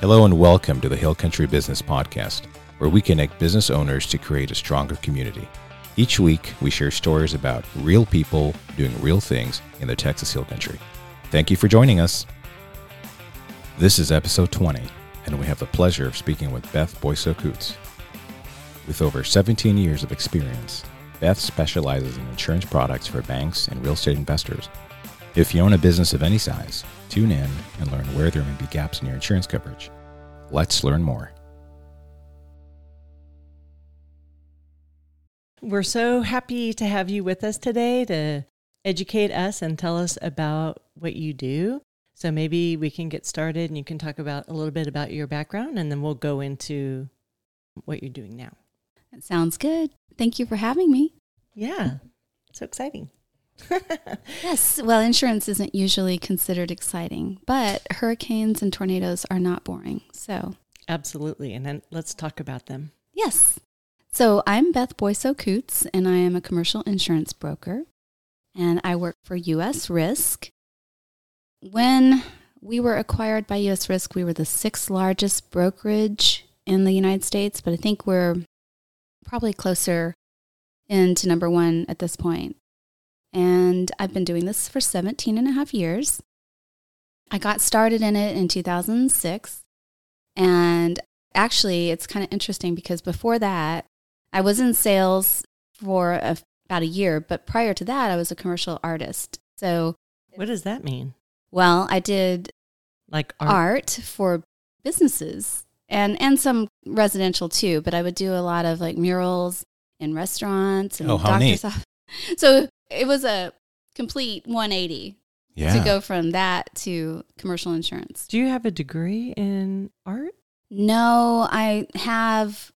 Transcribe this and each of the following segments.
Hello and welcome to the Hill Country Business Podcast, where we connect business owners to create a stronger community. Each week, we share stories about real people doing real things in the Texas Hill Country. Thank you for joining us. This is episode 20, and we have the pleasure of speaking with Beth Boisseau Coots. With over 17 years of experience, Beth specializes in insurance products for banks and real estate investors. If you own a business of any size, tune in and learn where there may be gaps in your insurance coverage. Let's learn more. We're so happy to have you with us today to educate us and tell us about what you do. So maybe we can get started and you can talk about a little bit about your background and then we'll go into what you're doing now. That sounds good. Thank you for having me. Yeah. So exciting. yes. Well, insurance isn't usually considered exciting, but hurricanes and tornadoes are not boring. So, absolutely. And then let's talk about them. Yes. So, I'm Beth Boisseau Coots, and I am a commercial insurance broker, and I work for US Risk. When we were acquired by US Risk, we were the sixth largest brokerage in the United States, but I think we're probably closer into number one at this point. And I've been doing this for 17 and a half years. I got started in it in 2006. And actually, it's kind of interesting because before that, I was in sales for a, about a year, but prior to that, I was a commercial artist. So, what does that mean? Well, I did like art, art for businesses and and some residential too, but I would do a lot of like murals in restaurants and oh, doctors' office. So it was a complete 180 yeah. to go from that to commercial insurance. Do you have a degree in art? No, I have.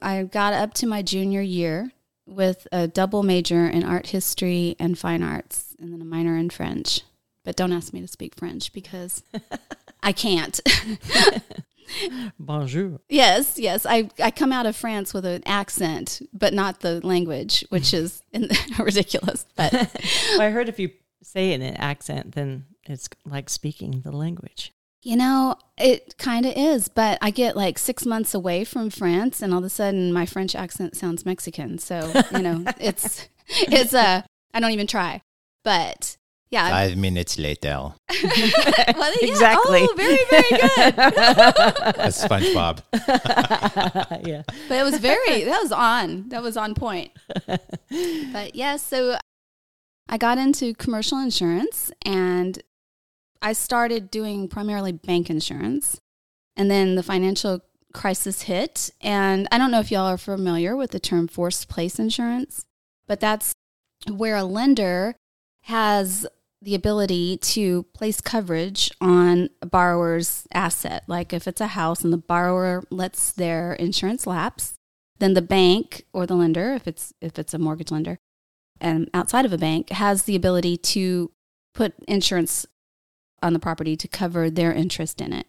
I got up to my junior year with a double major in art history and fine arts, and then a minor in French. But don't ask me to speak French because I can't. Bonjour. Yes, yes. I, I come out of France with an accent, but not the language, which is ridiculous. But well, I heard if you say it in an accent, then it's like speaking the language. You know, it kind of is, but I get like six months away from France, and all of a sudden my French accent sounds Mexican. So you know, it's it's a uh, I don't even try. But yeah. Five minutes later. well, yeah. Exactly. Oh, very, very good. That's SpongeBob. yeah. But it was very, that was on. That was on point. But yeah, so I got into commercial insurance and I started doing primarily bank insurance. And then the financial crisis hit. And I don't know if y'all are familiar with the term forced place insurance, but that's where a lender has the ability to place coverage on a borrower's asset. Like if it's a house and the borrower lets their insurance lapse, then the bank or the lender, if it's if it's a mortgage lender and outside of a bank, has the ability to put insurance on the property to cover their interest in it.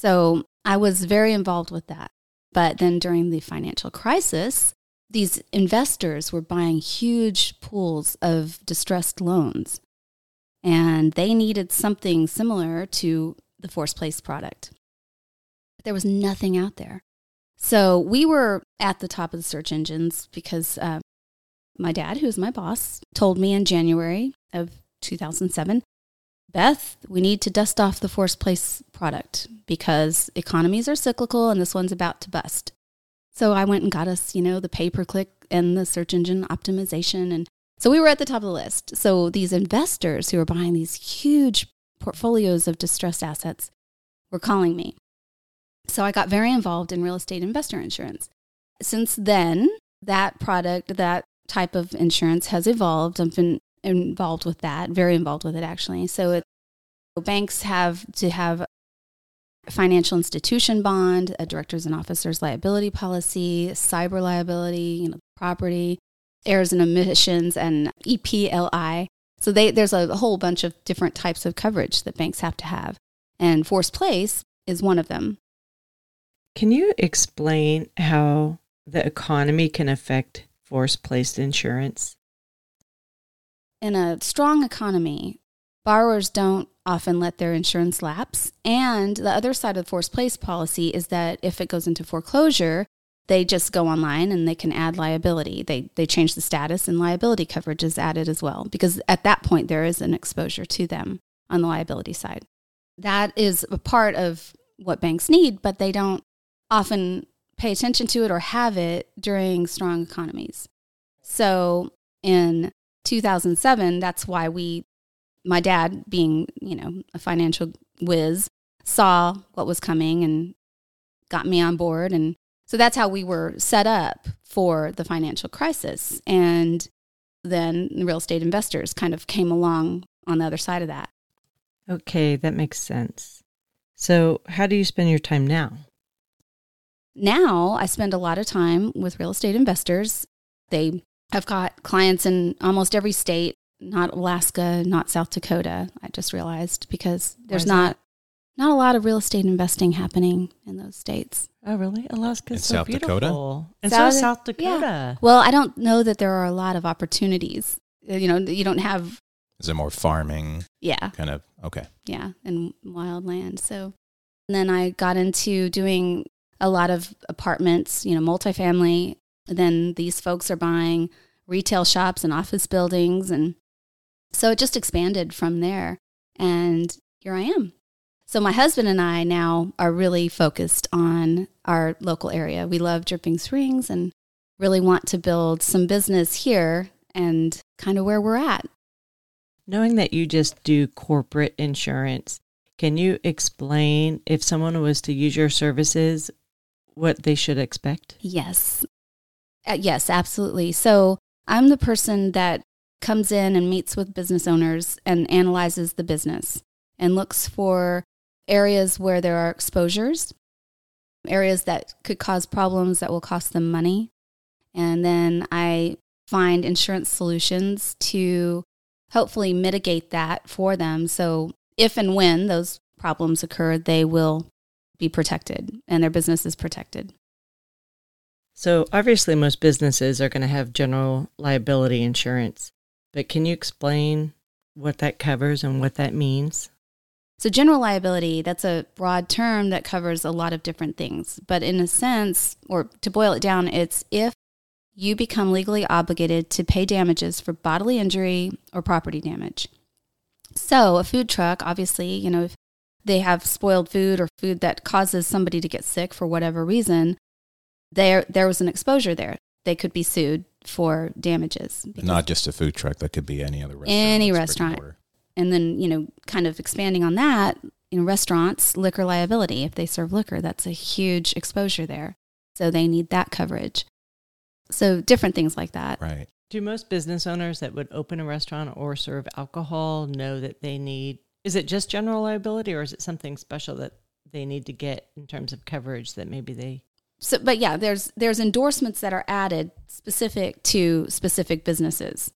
So I was very involved with that. But then during the financial crisis, these investors were buying huge pools of distressed loans and they needed something similar to the Force Place product. But there was nothing out there. So we were at the top of the search engines because uh, my dad, who's my boss, told me in January of 2007 Beth, we need to dust off the Force Place product because economies are cyclical and this one's about to bust. So I went and got us, you know, the pay per click and the search engine optimization and so we were at the top of the list. So these investors who were buying these huge portfolios of distressed assets were calling me. So I got very involved in real estate investor insurance. Since then, that product, that type of insurance has evolved. I've been involved with that, very involved with it actually. So it, banks have to have financial institution bond, a directors and officers liability policy, cyber liability, you know, property, errors and omissions and EPLI. So they, there's a whole bunch of different types of coverage that banks have to have. And forced place is one of them. Can you explain how the economy can affect force placed insurance? In a strong economy, borrowers don't often let their insurance lapse. And the other side of the force place policy is that if it goes into foreclosure, they just go online and they can add liability. They they change the status and liability coverage is added as well because at that point there is an exposure to them on the liability side. That is a part of what banks need, but they don't often pay attention to it or have it during strong economies. So in 2007, that's why we, my dad being, you know, a financial whiz, saw what was coming and got me on board. And so that's how we were set up for the financial crisis. And then real estate investors kind of came along on the other side of that. Okay, that makes sense. So, how do you spend your time now? Now, I spend a lot of time with real estate investors. They have got clients in almost every state, not Alaska, not South Dakota. I just realized because there's not? Not a lot of real estate investing happening in those states. Oh, really? Alaska's so South beautiful. Dakota? And South, so South Dakota. Yeah. Well, I don't know that there are a lot of opportunities. Uh, you know, you don't have is it more farming? Yeah. Kind of. Okay. Yeah, and wild land. So and then I got into doing a lot of apartments, you know, multifamily. Then these folks are buying retail shops and office buildings. And so it just expanded from there. And here I am. So my husband and I now are really focused on our local area. We love Dripping Springs and really want to build some business here and kind of where we're at. Knowing that you just do corporate insurance, can you explain if someone was to use your services, what they should expect? Yes. Uh, yes, absolutely. So I'm the person that comes in and meets with business owners and analyzes the business and looks for areas where there are exposures, areas that could cause problems that will cost them money. And then I find insurance solutions to hopefully mitigate that for them. So if and when those problems occur, they will be protected and their business is protected. So obviously most businesses are going to have general liability insurance, but can you explain what that covers and what that means? So general liability, that's a broad term that covers a lot of different things, but in a sense, or to boil it down, it's if you become legally obligated to pay damages for bodily injury or property damage. So, a food truck, obviously, you know, if they have spoiled food or food that causes somebody to get sick for whatever reason, there there was an exposure there. They could be sued for damages. Not just a food truck, that could be any other restaurant. Any restaurant. And then, you know, kind of expanding on that, in restaurants, liquor liability, if they serve liquor, that's a huge exposure there. So they need that coverage. So different things like that. Right. Do most business owners that would open a restaurant or serve alcohol know that they need is it just general liability or is it something special that they need to get in terms of coverage that maybe they so but yeah there's there's endorsements that are added specific to specific businesses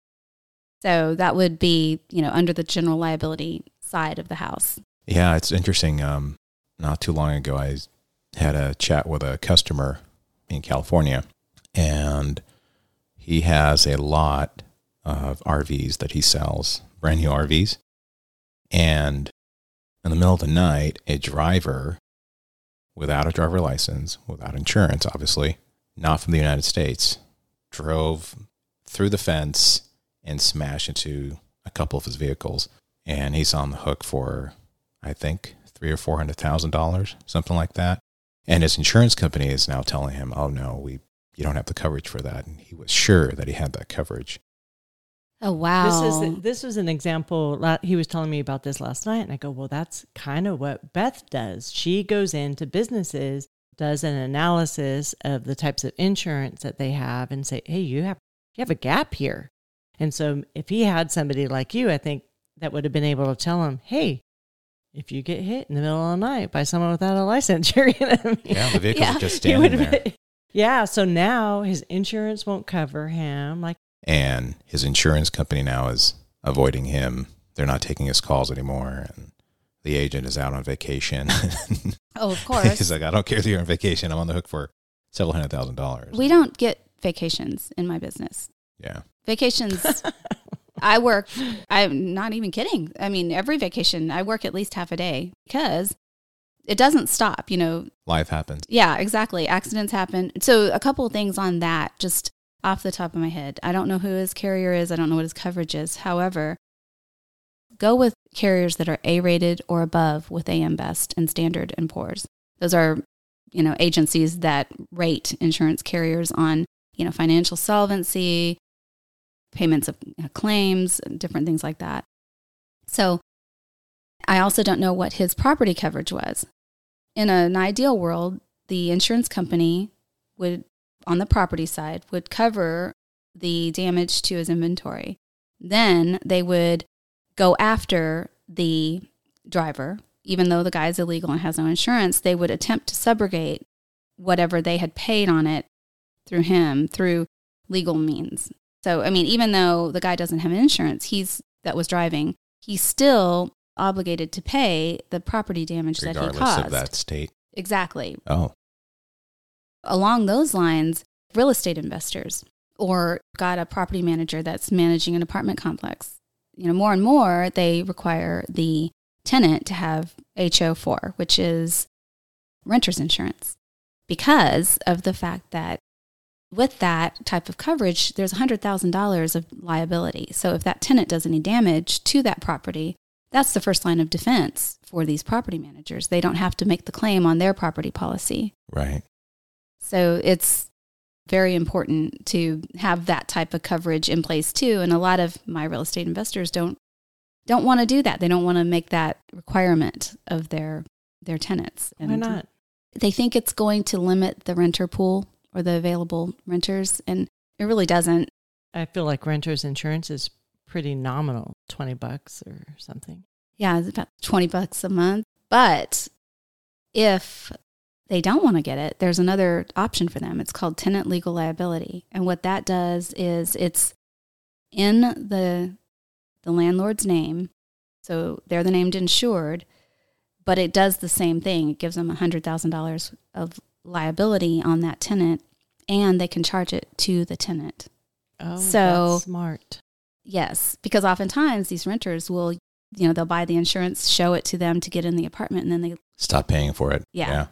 so that would be you know under the general liability side of the house yeah it's interesting um not too long ago i had a chat with a customer in california and he has a lot of RVs that he sells, brand new RVs. And in the middle of the night, a driver without a driver license, without insurance, obviously, not from the United States, drove through the fence and smash into a couple of his vehicles. And he's on the hook for, I think, three or four hundred thousand dollars, something like that. And his insurance company is now telling him, "Oh no, we you don't have the coverage for that. And he was sure that he had that coverage. Oh wow! This is this was an example. He was telling me about this last night, and I go, "Well, that's kind of what Beth does. She goes into businesses, does an analysis of the types of insurance that they have, and say, "Hey, you have you have a gap here." And so, if he had somebody like you, I think that would have been able to tell him, "Hey, if you get hit in the middle of the night by someone without a license, you're gonna yeah, the vehicle's yeah. just standing there. Been, yeah. So now his insurance won't cover him. Like, and his insurance company now is avoiding him. They're not taking his calls anymore. And the agent is out on vacation. oh, of course. He's like, I don't care if you're on vacation. I'm on the hook for several hundred thousand dollars. We don't get vacations in my business. Yeah. Vacations. I work. I'm not even kidding. I mean, every vacation I work at least half a day because it doesn't stop. You know, life happens. Yeah, exactly. Accidents happen. So a couple of things on that, just off the top of my head. I don't know who his carrier is. I don't know what his coverage is. However, go with carriers that are A rated or above with AM Best and Standard and Poor's. Those are, you know, agencies that rate insurance carriers on, you know, financial solvency, payments of know, claims, different things like that. So I also don't know what his property coverage was. In an ideal world, the insurance company would, on the property side, would cover the damage to his inventory. Then they would go after the driver, even though the guy is illegal and has no insurance, they would attempt to subrogate whatever they had paid on it through him through legal means. So, I mean, even though the guy doesn't have insurance, he's that was driving, he's still obligated to pay the property damage Regardless that he caused. of that state. Exactly. Oh, Along those lines, real estate investors or got a property manager that's managing an apartment complex. You know, more and more they require the tenant to have HO4, which is renter's insurance, because of the fact that with that type of coverage, there's $100,000 of liability. So if that tenant does any damage to that property, that's the first line of defense for these property managers. They don't have to make the claim on their property policy. right. So it's very important to have that type of coverage in place too. And a lot of my real estate investors don't don't want to do that. They don't want to make that requirement of their their tenants. Why not? They think it's going to limit the renter pool or the available renters, and it really doesn't. I feel like renter's insurance is pretty nominal, 20 bucks or something. Yeah, it's about 20 bucks a month. But if they don't want to get it, there's another option for them. It's called tenant legal liability. And what that does is it's in the the landlord's name. So they're the named insured, but it does the same thing. It gives them $100,000 of liability on that tenant and they can charge it to the tenant. Oh, So- that's smart. Yes, because oftentimes these renters will, you know, they'll buy the insurance, show it to them to get in the apartment, and then they Stop paying for it. Yeah.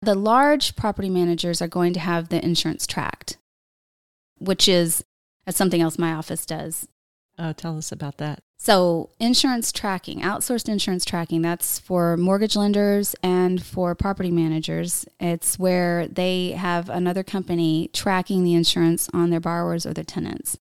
The large property managers are going to have the insurance tracked, which is that's something else my office does. Oh, tell us about that. So, insurance tracking, outsourced insurance tracking, that's for mortgage lenders and for property managers. It's where they have another company tracking the insurance on their borrowers or their tenants.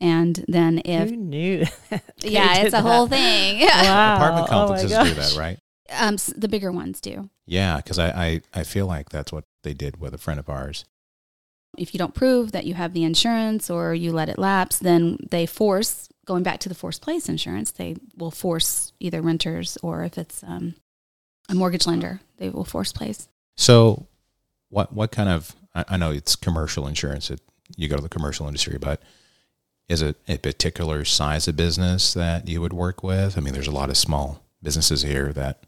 And then if, Who knew? they yeah, did it's a whole thing. Wow. Apartment Oh complexes do that, right? um, s- the bigger ones do. Yeah, because I, I, I feel like that's what they did with a friend of ours. if you don't prove that you have the insurance or you let it lapse, then they force, going back to the forced place insurance, they will force either renters or if it's um, a mortgage lender, they will force place. So, what what kind of? I, I know it's commercial insurance. It, you go to the commercial industry, but is it a particular size of business that you would work with? I mean, there's a lot of small businesses here that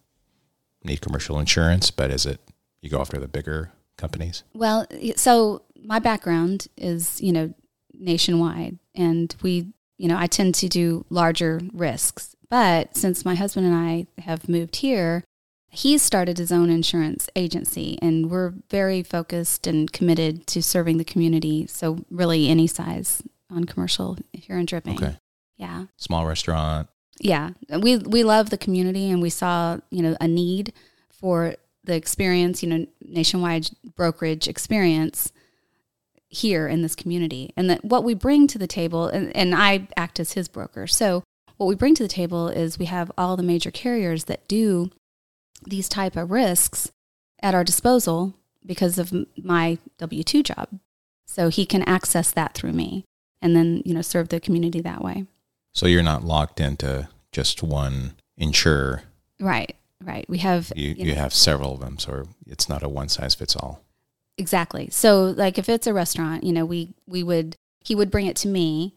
need commercial insurance, but is it you go after the bigger companies? Well, so my background is, you know, nationwide and we, you know, I tend to do larger risks. But since my husband and I have moved here, he's started his own insurance agency and we're very focused and committed to serving the community. So really any size on commercial here in Dripping. Okay, Yeah. small restaurant. Yeah. We we love the community and we saw, you know, a need for the experience, you know, nationwide brokerage experience here in this community. And that what we bring to the table and, and I act as his broker. So what we bring to the table is we have all the major carriers that do these type of risks at our disposal because of my W2 job. So he can access that through me and then, you know, serve the community that way. So you're not locked into just one insurer. Right, right. We have You you you know, have several of them, so it's not a one size fits all. Exactly. So like if it's a restaurant, you know, we we would he would bring it to me,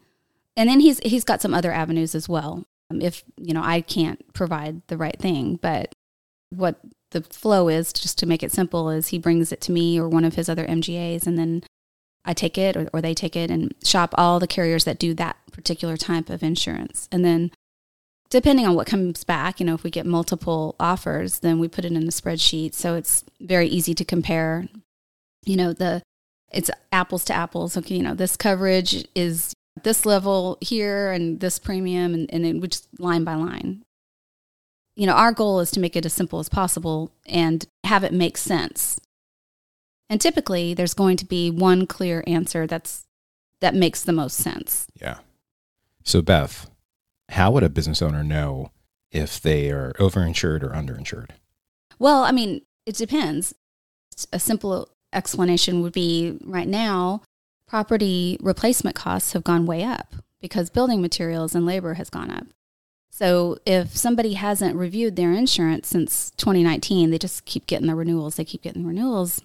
and then he's he's got some other avenues as well. Um, if you know I can't provide the right thing, but what the flow is, just to make it simple, is he brings it to me or one of his other MGAs, and then I take it or, or they take it and shop all the carriers that do that particular type of insurance. And then depending on what comes back, you know, if we get multiple offers, then we put it in a spreadsheet. So it's very easy to compare. You know, the it's apples to apples. Okay, you know, this coverage is this level here and this premium and, and then just line by line. You know, our goal is to make it as simple as possible and have it make sense. And typically there's going to be one clear answer that's that makes the most sense. Yeah. So Beth, how would a business owner know if they are overinsured or underinsured? Well, I mean, it depends. A simple explanation would be right now, property replacement costs have gone way up because building materials and labor has gone up. So if somebody hasn't reviewed their insurance since 2019, they just keep getting the renewals, they keep getting renewals,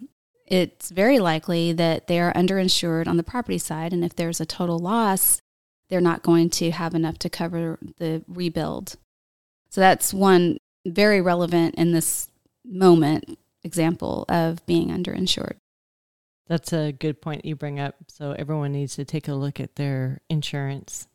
it's very likely that they are underinsured on the property side. And if there's a total loss, they're not going to have enough to cover the rebuild. So that's one very relevant in this moment example of being underinsured. That's a good point you bring up. So everyone needs to take a look at their insurance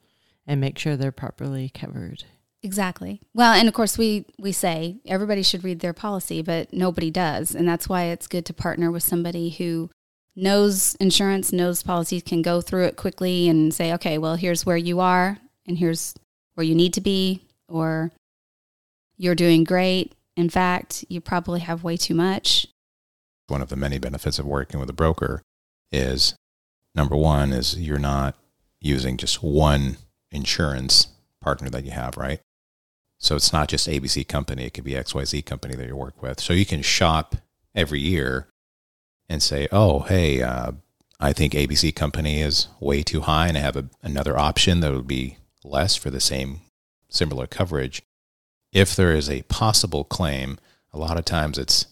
and make sure they're properly covered. Exactly. Well, and of course we we say everybody should read their policy, but nobody does, and that's why it's good to partner with somebody who knows insurance, knows policies, can go through it quickly and say, "Okay, well, here's where you are and here's where you need to be," or "You're doing great. In fact, you probably have way too much." One of the many benefits of working with a broker is number 1 is you're not using just one insurance partner that you have, right? So it's not just ABC company, it could be XYZ company that you work with. So you can shop every year and say, oh, hey, uh, I think ABC company is way too high and I have a, another option that would be less for the same similar coverage. If there is a possible claim, a lot of times it's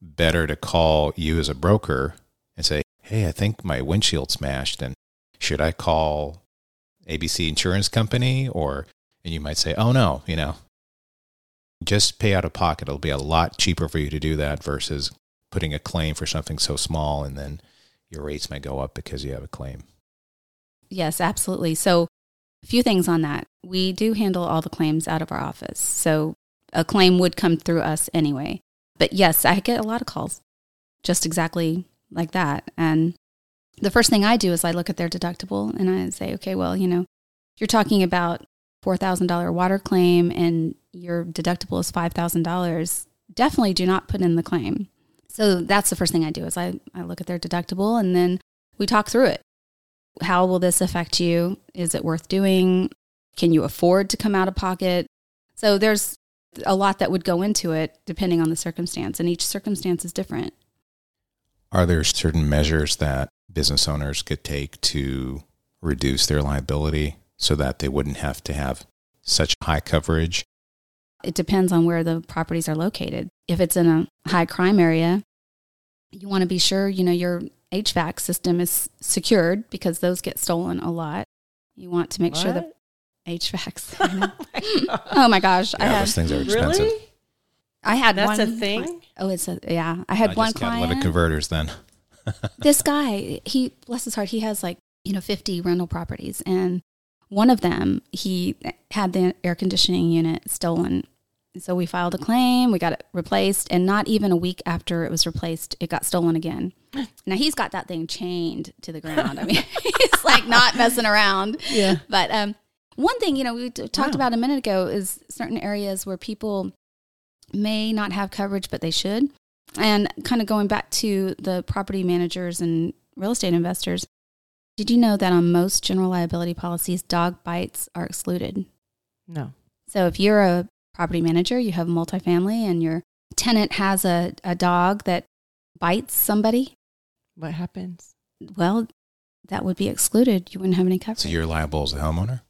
better to call you as a broker and say, hey, I think my windshield smashed and should I call ABC insurance company or and you might say, oh no, you know, just pay out of pocket. It'll be a lot cheaper for you to do that versus putting a claim for something so small and then your rates may go up because you have a claim. Yes, absolutely. So, a few things on that. We do handle all the claims out of our office. So, a claim would come through us anyway. But yes, I get a lot of calls just exactly like that. And the first thing I do is I look at their deductible and I say, okay, well, you know, you're talking about $4,000 water claim and your deductible is $5,000, definitely do not put in the claim. So that's the first thing I do is I, I look at their deductible and then we talk through it. How will this affect you? Is it worth doing? Can you afford to come out of pocket? So there's a lot that would go into it depending on the circumstance, and each circumstance is different. Are there certain measures that business owners could take to reduce their liability so that they wouldn't have to have such high coverage? It depends on where the properties are located. If it's in a high crime area, you want to be sure, you know, your HVAC system is secured because those get stolen a lot. You want to make what? sure the HVACs. oh my gosh. Yeah, I those things are expensive. Really? I had That's one. a thing? Oh, it's a, yeah. I had I one client. A lot of converters then. this guy, he, bless his heart, he has like, you know, 50 rental properties. And one of them, he had the air conditioning unit stolen. So we filed a claim, we got it replaced, and not even a week after it was replaced, it got stolen again. Now he's got that thing chained to the ground. I mean, he's like not messing around. Yeah. But um, one thing, you know, we talked wow. about a minute ago is certain areas where people may not have coverage, but they should. And kind of going back to the property managers and real estate investors, did you know that on most general liability policies, dog bites are excluded? No. So if you're a property manager, you have a multifamily, and your tenant has a, a dog that bites somebody, what happens? Well, that would be excluded. You wouldn't have any coverage. So you're liable as a homeowner?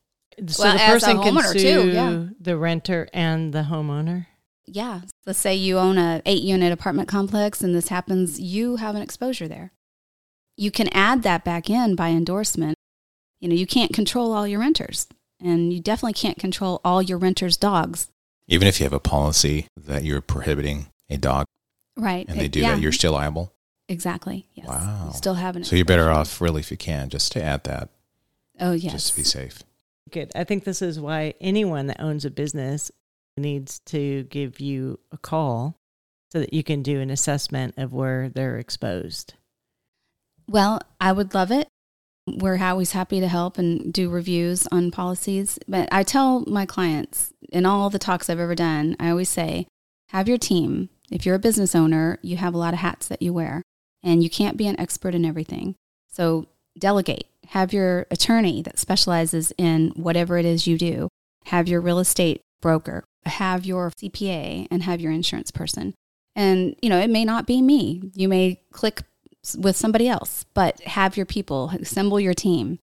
So well, the person can sue too, yeah. the renter and the homeowner? Yeah. Let's say you own a eight unit apartment complex and this happens, you have an exposure there you can add that back in by endorsement. You know, you can't control all your renters, and you definitely can't control all your renters' dogs. Even if you have a policy that you're prohibiting a dog, right, and they do yeah, that, you're still liable. exactly. Yes. Wow. You still have an. So you're better off, really, if you can, just to add that, Oh yes. just to be safe. Good. I think this is why anyone that owns a business needs to give you a call so that you can do an assessment of where they're exposed. Well, I would love it. We're always happy to help and do reviews on policies. But I tell my clients in all the talks I've ever done, I always say, have your team. If you're a business owner, you have a lot of hats that you wear, and you can't be an expert in everything. So delegate. Have your attorney that specializes in whatever it is you do. Have your real estate broker. Have your CPA and have your insurance person. And, you know, it may not be me. You may click with somebody else, but have your people, assemble your team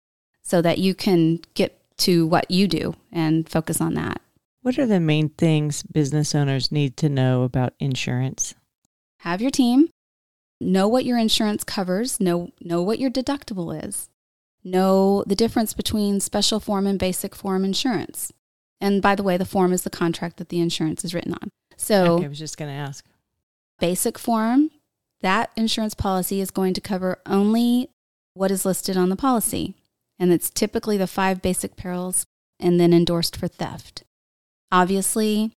so that you can get to what you do and focus on that. What are the main things business owners need to know about insurance? Have your team, know what your insurance covers, know, know what your deductible is, know the difference between special form and basic form insurance. And by the way, the form is the contract that the insurance is written on. So, okay, I was just going to ask. basic form, that insurance policy is going to cover only what is listed on the policy. And it's typically the five basic perils and then endorsed for theft. Obviously,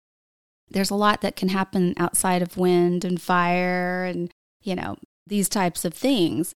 there's a lot that can happen outside of wind and fire and, you know, these types of things.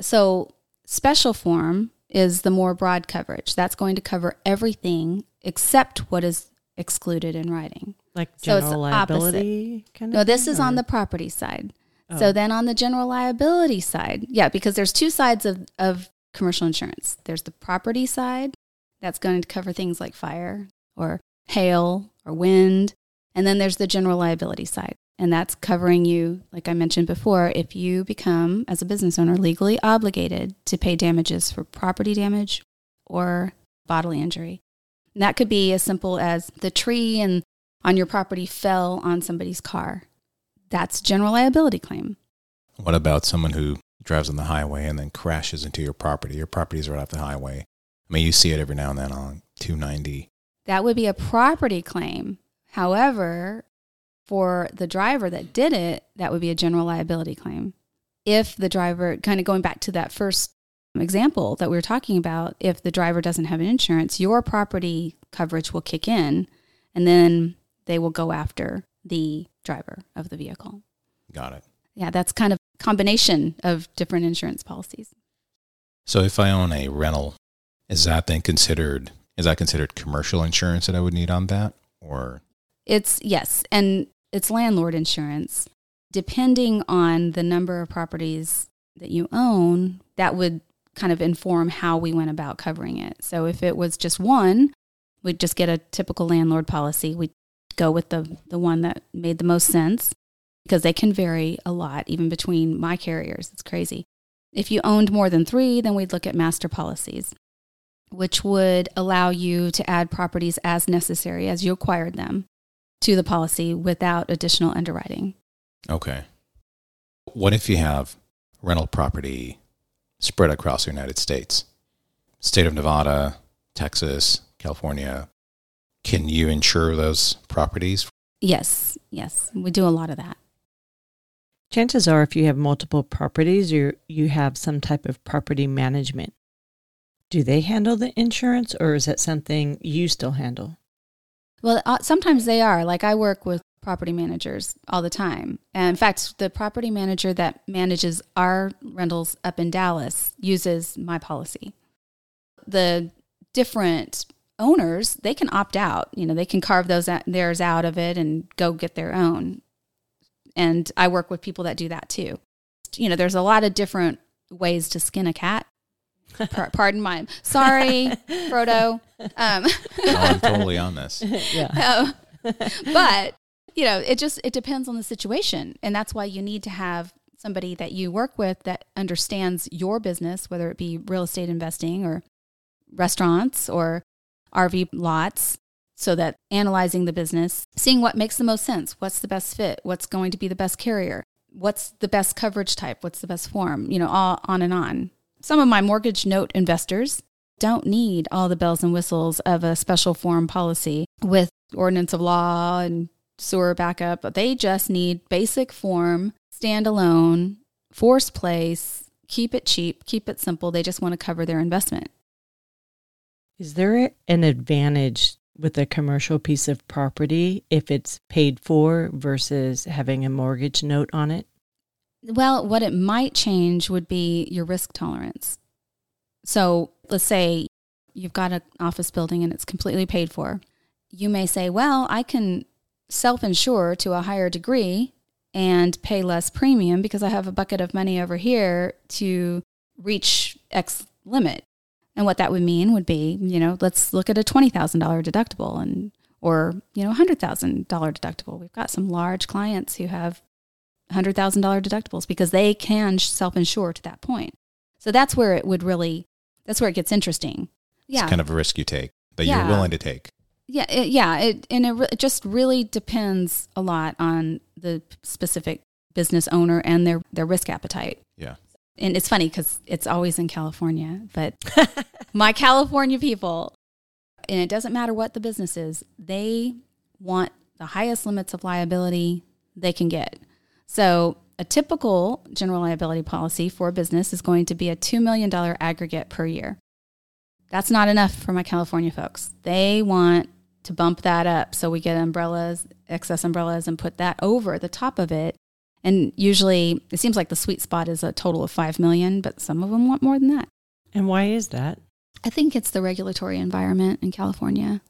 So, special form is the more broad coverage. That's going to cover everything except what is excluded in writing. Like So general opposite. liability kind of No, this thing, is on the property side. Oh. So then on the general liability side, yeah, because there's two sides of, of commercial insurance. There's the property side, that's going to cover things like fire or hail or wind. And then there's the general liability side. And that's covering you, like I mentioned before, if you become, as a business owner, legally obligated to pay damages for property damage or bodily injury. And that could be as simple as the tree and on your property fell on somebody's car. That's general liability claim. What about someone who drives on the highway and then crashes into your property? Your property's right off the highway. I mean, you see it every now and then on 290. That would be a property claim. However, for the driver that did it, that would be a general liability claim. If the driver, kind of going back to that first example that we were talking about, if the driver doesn't have an insurance, your property coverage will kick in and then they will go after the driver of the vehicle. Got it. Yeah, that's kind of a combination of different insurance policies. So if I own a rental, is that then considered, is that considered commercial insurance that I would need on that? Or, It's yes, and it's landlord insurance. Depending on the number of properties that you own, that would kind of inform how we went about covering it. So if it was just one, we'd just get a typical landlord policy. We'd go with the the one that made the most sense because they can vary a lot even between my carriers. It's crazy. If you owned more than 3, then we'd look at master policies, which would allow you to add properties as necessary as you acquired them to the policy without additional underwriting. okay. What if you have rental property spread across the United States? State of Nevada, Texas, California. Can you insure those properties? Yes, yes, we do a lot of that. Chances are, if you have multiple properties, you you have some type of property management. Do they handle the insurance, or is that something you still handle? Well, uh, sometimes they are. Like I work with property managers all the time. And in fact, the property manager that manages our rentals up in Dallas uses my policy. The different owners, they can opt out. You know, they can carve those theirs out of it and go get their own. And I work with people that do that too. You know, there's a lot of different ways to skin a cat. Par- Pardon my sorry, Frodo. Um, No, I'm totally on this. yeah. um, but you know, it just it depends on the situation, and that's why you need to have somebody that you work with that understands your business, whether it be real estate investing or restaurants or RV lots, so that analyzing the business, seeing what makes the most sense, what's the best fit, what's going to be the best carrier, what's the best coverage type, what's the best form, you know, all on and on. Some of my mortgage note investors don't need all the bells and whistles of a special form policy with ordinance of law and sewer backup. They just need basic form, standalone, force place, keep it cheap, keep it simple. They just want to cover their investment. Is there an advantage with a commercial piece of property if it's paid for versus having a mortgage note on it? Well, what it might change would be your risk tolerance. So let's say you've got an office building and it's completely paid for. You may say, well, I can self insure to a higher degree and pay less premium because I have a bucket of money over here to reach X limit. And what that would mean would be, you know, let's look at a $20,000 deductible and or, you know, $100,000 deductible. We've got some large clients who have $100,000 deductibles because they can self-insure to that point. So that's where it would really that's where it gets interesting. Yeah. It's kind of a risk you take that yeah. you're willing to take. Yeah, it, yeah, it, and it, it just really depends a lot on the specific business owner and their their risk appetite. Yeah. And it's funny because it's always in California, but my California people, and it doesn't matter what the business is, they want the highest limits of liability they can get. So, a typical general liability policy for a business is going to be a $2 million aggregate per year. That's not enough for my California folks. They want to bump that up. So we get umbrellas, excess umbrellas, and put that over the top of it. And usually it seems like the sweet spot is a total of 5 million, but some of them want more than that. And why is that? I think it's the regulatory environment in California.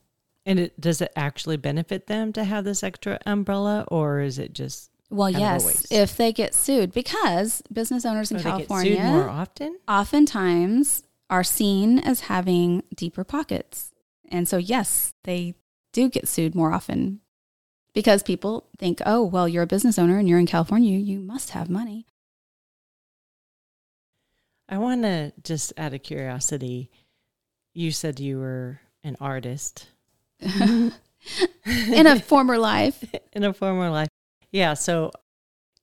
And it, does it actually benefit them to have this extra umbrella or is it just well, yes, if they get sued, because business owners in California more often, oftentimes are seen as having deeper pockets, and so yes, they do get sued more often because people think, oh, well, you're a business owner and you're in California, you must have money. I want to just out of curiosity, you said you were an artist in a former life. In a former life. Yeah. So,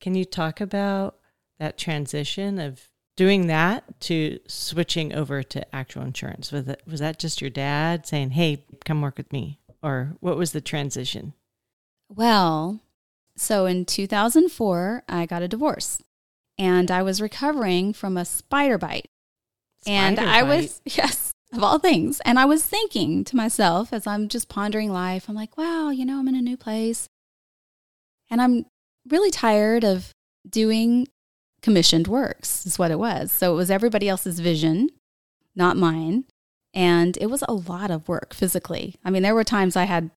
can you talk about that transition of doing that to switching over to actual insurance? Was that, was that just your dad saying, hey, come work with me? Or what was the transition? Well, so in 2004, I got a divorce and I was recovering from a spider bite. Spider and bite. I was, yes, of all things. And I was thinking to myself as I'm just pondering life, I'm like, wow, you know, I'm in a new place. And I'm really tired of doing commissioned works, is what it was. So it was everybody else's vision, not mine. And it was a lot of work physically. I mean, there were times I had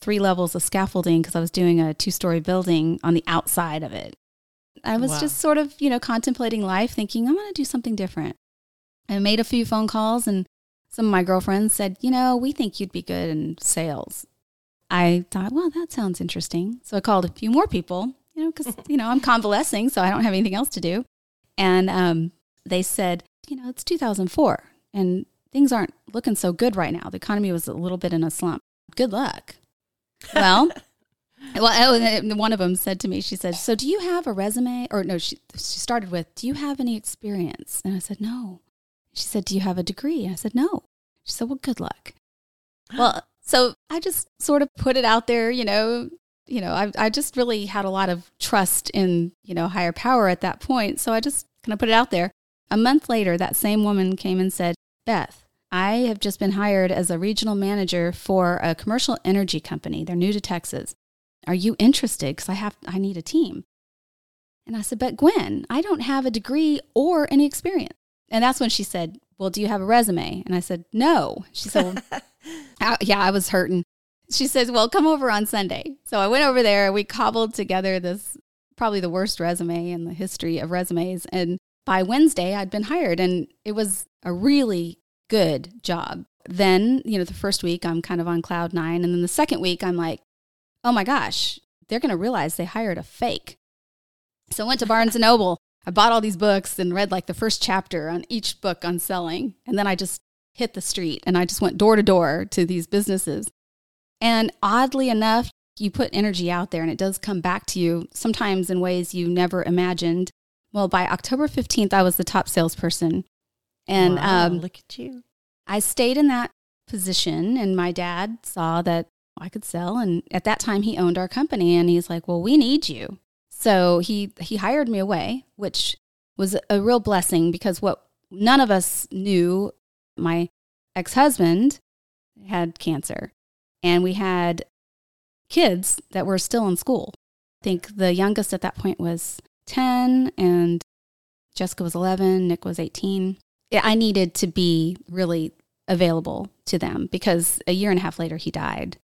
three levels of scaffolding because I was doing a two story building on the outside of it. I was wow. just sort of, you know, contemplating life, thinking, I'm going to do something different. I made a few phone calls, and some of my girlfriends said, You know, we think you'd be good in sales. I thought, well, that sounds interesting. So I called a few more people, you know, because, you know, I'm convalescing, so I don't have anything else to do. And um, they said, You know, it's 2004 and things aren't looking so good right now. The economy was a little bit in a slump. Good luck. Well, well, oh, one of them said to me, she said, "So do you have a resume?" Or no, she she started with, "Do you have any experience?" And I said, "No." She said, "Do you have a degree?" And I said, "No." She said, "Well, good luck." Well, so I just sort of put it out there, you know. You know, I I just really had a lot of trust in you know higher power at that point. So I just kind of put it out there. A month later, that same woman came and said, "Beth, I have just been hired as a regional manager for a commercial energy company. They're new to Texas. Are you interested? Because I have I need a team. And I said, But Gwen, I don't have a degree or any experience. And that's when she said, Well, do you have a resume? And I said, No. She said, well, I, Yeah, I was hurting. She says, Well, come over on Sunday. So I went over there. We cobbled together this probably the worst resume in the history of resumes. And by Wednesday, I'd been hired. And it was a really good job. Then, you know, the first week I'm kind of on cloud nine. And then the second week I'm like, oh my gosh, they're going to realize they hired a fake. So I went to Barnes and Noble. I bought all these books and read like the first chapter on each book on selling. And then I just hit the street and I just went door to door to these businesses. And oddly enough, you put energy out there and it does come back to you sometimes in ways you never imagined. Well, by October 15th, I was the top salesperson and wow, um, look at you. I stayed in that position, and my dad saw that I could sell. And at that time, he owned our company, and he's like, "Well, we need you." So he he hired me away, which was a real blessing because what none of us knew, my ex husband had cancer, and we had kids that were still in school. I think the youngest at that point was 10, and Jessica was 11, Nick was 18. I needed to be really available to them because a year and a half later he died.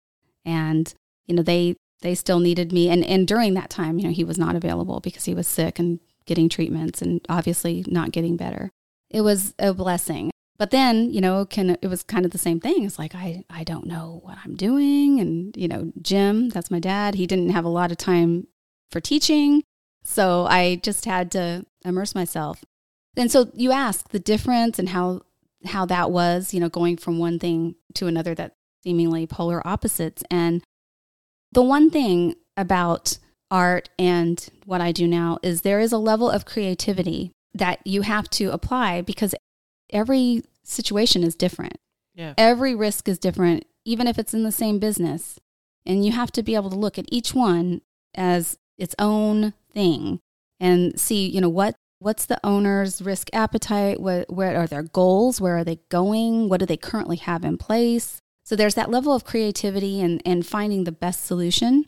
And, you know, they they still needed me and, and during that time, you know, he was not available because he was sick and getting treatments and obviously not getting better. It was a blessing. But then, you know, can it was kind of the same thing. It's like I I don't know what I'm doing and, you know, Jim, that's my dad, he didn't have a lot of time for teaching. So I just had to immerse myself. And so you ask the difference and how how that was, you know, going from one thing to another that seemingly polar opposites. And the one thing about art and what I do now is there is a level of creativity that you have to apply because every situation is different. Yeah. Every risk is different, even if it's in the same business. And you have to be able to look at each one as its own thing and see, you know, what what's the owner's risk appetite? What, where are their goals? Where are they going? What do they currently have in place? So there's that level of creativity and, and finding the best solution.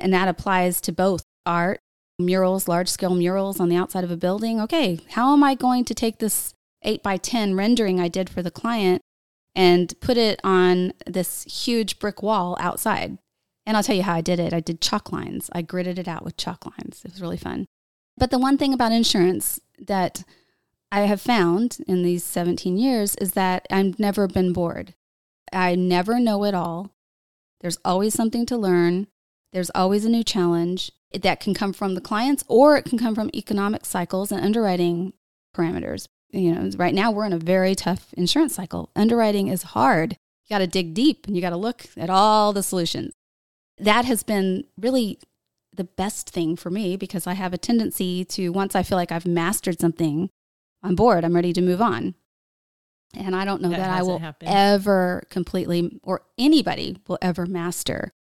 And that applies to both art, murals, large scale murals on the outside of a building. Okay, how am I going to take this 8 by 10 rendering I did for the client and put it on this huge brick wall outside? And I'll tell you how I did it. I did chalk lines. I gridded it out with chalk lines. It was really fun. But the one thing about insurance that I have found in these 17 years is that I've never been bored. I never know it all. There's always something to learn. There's always a new challenge that can come from the clients or it can come from economic cycles and underwriting parameters. You know, right now we're in a very tough insurance cycle. Underwriting is hard. You got to dig deep and you got to look at all the solutions. That has been really the best thing for me because I have a tendency to, once I feel like I've mastered something, I'm bored, I'm ready to move on. And I don't know that, that I will happened. ever completely, or anybody will ever master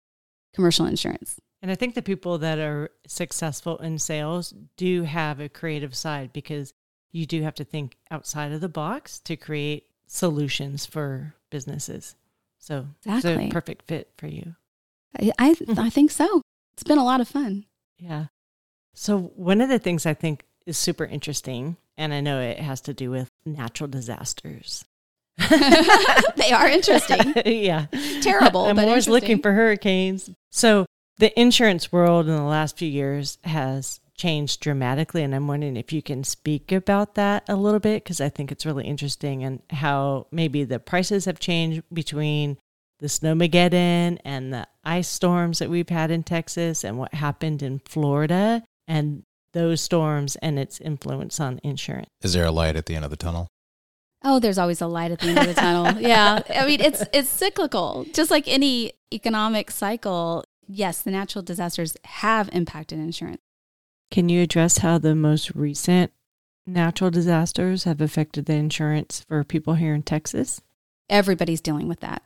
commercial insurance. And I think the people that are successful in sales do have a creative side because you do have to think outside of the box to create solutions for businesses. So exactly. it's a perfect fit for you. I, I, I think so it's been a lot of fun. Yeah. So, one of the things I think is super interesting, and I know it has to do with natural disasters. they are interesting. yeah. Terrible. I'm always looking for hurricanes. So, the insurance world in the last few years has changed dramatically. And I'm wondering if you can speak about that a little bit, because I think it's really interesting and how maybe the prices have changed between the snowmageddon and the ice storms that we've had in Texas and what happened in Florida and those storms and its influence on insurance. Is there a light at the end of the tunnel? Oh, there's always a light at the end of the tunnel. Yeah. I mean, it's it's cyclical. Just like any economic cycle, yes, the natural disasters have impacted insurance. Can you address how the most recent natural disasters have affected the insurance for people here in Texas? Everybody's dealing with that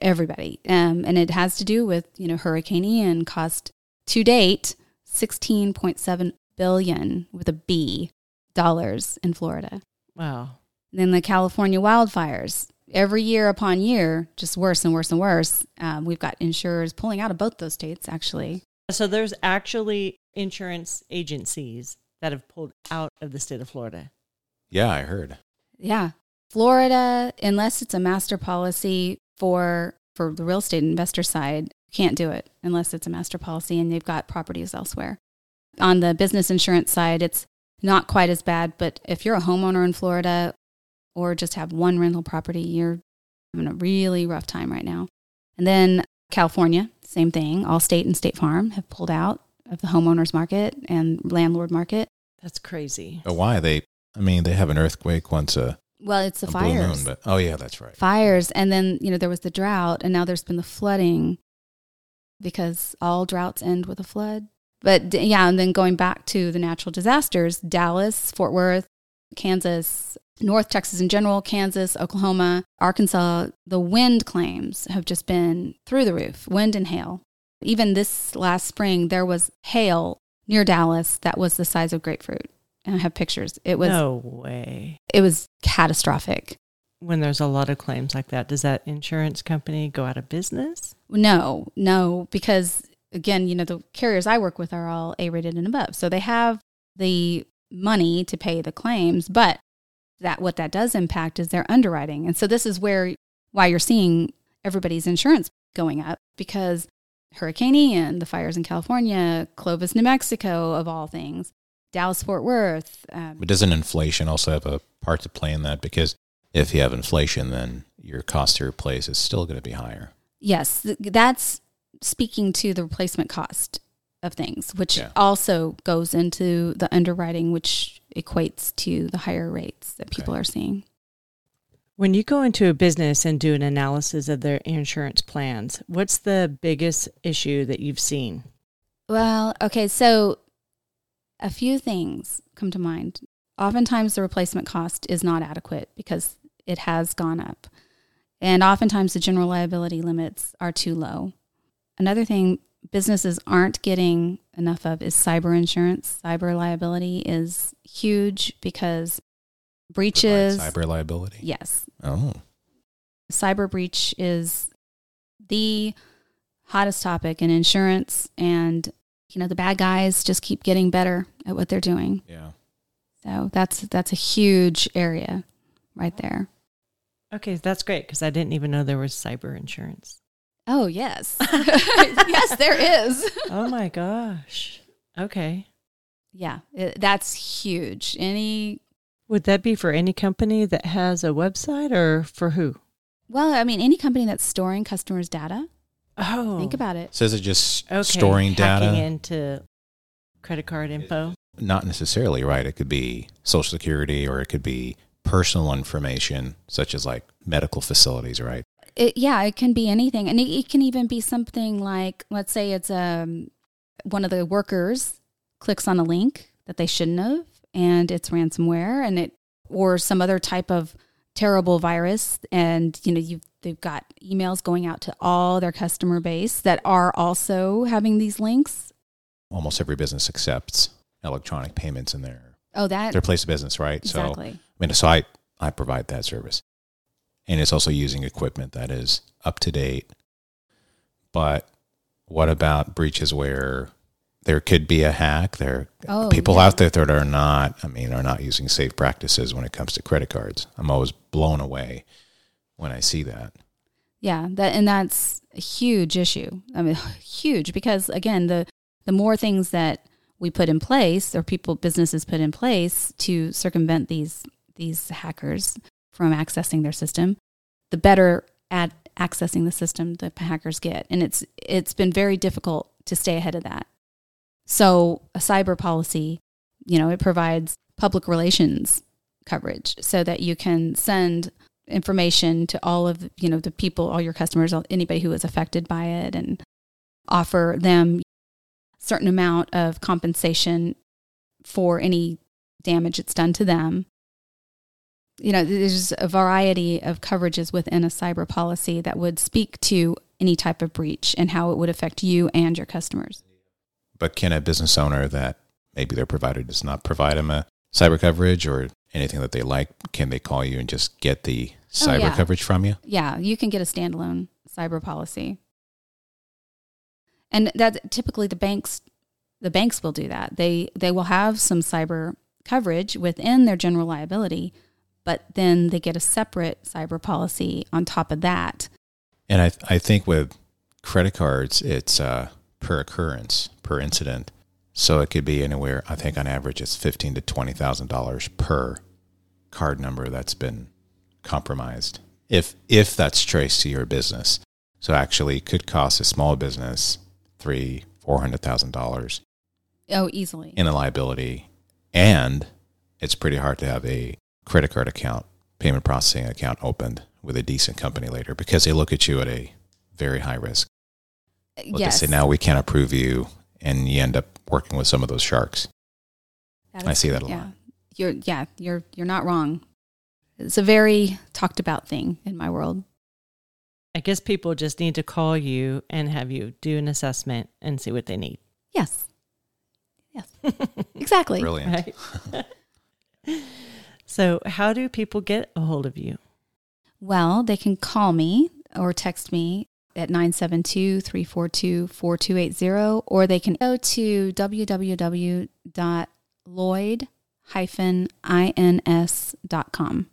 everybody. Um, and it has to do with, you know, Hurricane Ian cost to date 16.7 billion with a B dollars in Florida. Wow. And then the California wildfires, every year upon year, just worse and worse and worse. Um, we've got insurers pulling out of both those states, actually. So there's actually insurance agencies that have pulled out of the state of Florida. Yeah, I heard. Yeah. Florida, unless it's a master policy, for for the real estate investor side can't do it unless it's a master policy and they've got properties elsewhere. On the business insurance side, it's not quite as bad, but if you're a homeowner in Florida or just have one rental property, you're having a really rough time right now. And then California, same thing. Allstate and State Farm have pulled out of the homeowners market and landlord market. That's crazy. But why? They, I mean, they have an earthquake once a well, it's the fires. Moon, but, oh yeah, that's right. Fires, and then you know there was the drought, and now there's been the flooding, because all droughts end with a flood. But yeah, and then going back to the natural disasters, Dallas, Fort Worth, Kansas, North Texas in general, Kansas, Oklahoma, Arkansas, the wind claims have just been through the roof wind and hail. Even this last spring, there was hail near Dallas that was the size of grapefruit. And I have pictures. It was no way. It was catastrophic. When there's a lot of claims like that, does that insurance company go out of business? No, no, because again, you know, the carriers I work with are all A rated and above. So they have the money to pay the claims, but that what that does impact is their underwriting. And so this is where why you're seeing everybody's insurance going up because Hurricane Ian, the fires in California, Clovis, New Mexico, of all things, Dallas, Fort Worth. Um, but doesn't inflation also have a part to play in that? Because if you have inflation, then your cost to replace is still going to be higher. Yes, that's speaking to the replacement cost of things, which yeah. also goes into the underwriting, which equates to the higher rates that people okay. are seeing. When you go into a business and do an analysis of their insurance plans, what's the biggest issue that you've seen? Well, okay, so a few things come to mind. Oftentimes, the replacement cost is not adequate because it has gone up. And oftentimes, the general liability limits are too low. Another thing businesses aren't getting enough of is cyber insurance. Cyber liability is huge because breaches. Cyber liability? Yes. Oh. Cyber breach is the hottest topic in insurance and you know the bad guys just keep getting better at what they're doing. Yeah. So that's that's a huge area right there. Okay, that's great because I didn't even know there was cyber insurance. Oh, yes. yes, there is. oh my gosh. Okay. Yeah, it, that's huge. Any would that be for any company that has a website or for who? Well, I mean, any company that's storing customers' data. Oh, think about it. So is it just okay. storing Hacking data into credit card info? Not necessarily, right? It could be Social Security, or it could be personal information, such as like medical facilities, right? It, yeah, it can be anything, and it, it, can even be something like, let's say it's um one of the workers clicks on a link that they shouldn't have, and it's ransomware and it or some other type of terrible virus. And you know you they've got emails going out to all their customer base that are also having these links. Almost every business accepts electronic payments in their oh that their place of business right? Exactly. so i mean so i i provide that service. And it's also using equipment that is up to date. But what about breaches where there could be a hack. There are oh, people yeah. out there that are not, I mean, are not using safe practices when it comes to credit cards. I'm always blown away when I see that. Yeah, that and that's a huge issue. I mean, huge because again, the the more things that we put in place or people businesses put in place to circumvent these these hackers from accessing their system, the better at accessing the system the hackers get. And it's it's been very difficult to stay ahead of that. So a cyber policy, you know, it provides public relations coverage so that you can send information to all of, you know, the people, all your customers, anybody who is affected by it and offer them certain amount of compensation for any damage it's done to them. You know, there's a variety of coverages within a cyber policy that would speak to any type of breach and how it would affect you and your customers. But can a business owner that maybe their provider does not provide them a cyber coverage or anything that they like, can they call you and just get the oh, cyber oh, yeah. coverage from you? Yeah, you can get a standalone cyber policy. And that typically the banks the banks will do that. They they will have some cyber coverage within their general liability, but then they get a separate cyber policy on top of that. And I I think with credit cards, it's uh, per occurrence per incident. So it could be anywhere. I think on average, it's fifteen to twenty thousand dollars per card number that's been compromised. If if that's traced to your business, so actually, it could cost a small business three four hundred thousand dollars. Oh, easily in a liability, and it's pretty hard to have a credit card account, payment processing account opened with a decent company later because they look at you at a very high risk. Well, yes. They say now we can't approve you and you end up working with some of those sharks. I see that a yeah. lot. you're yeah, you're you're not wrong. It's a very talked about thing in my world. I guess people just need to call you and have you do an assessment and see what they need. Yes. Yes. exactly. Brilliant. Right. so, how do people get a hold of you? Well, they can call me or text me at 972 342 4280, or they can go to www.lloyd-ins.com.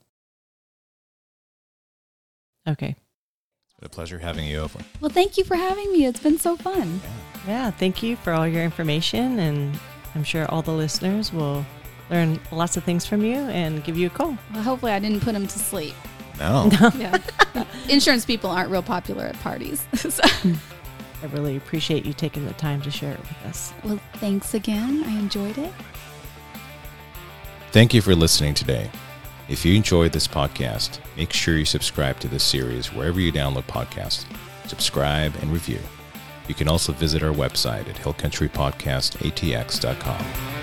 Okay. a pleasure having you over. Well, thank you for having me. It's been so fun. Yeah, thank you for all your information. And I'm sure all the listeners will learn lots of things from you and give you a call. Well, hopefully, I didn't put them to sleep. No. Yeah. Insurance people aren't real popular at parties. So- I really appreciate you taking the time to share it with us. Well, thanks again. I enjoyed it. Thank you for listening today. If you enjoyed this podcast, make sure you subscribe to this series wherever you download podcasts. Subscribe and review. You can also visit our website at hillcountrypodcastatx.com.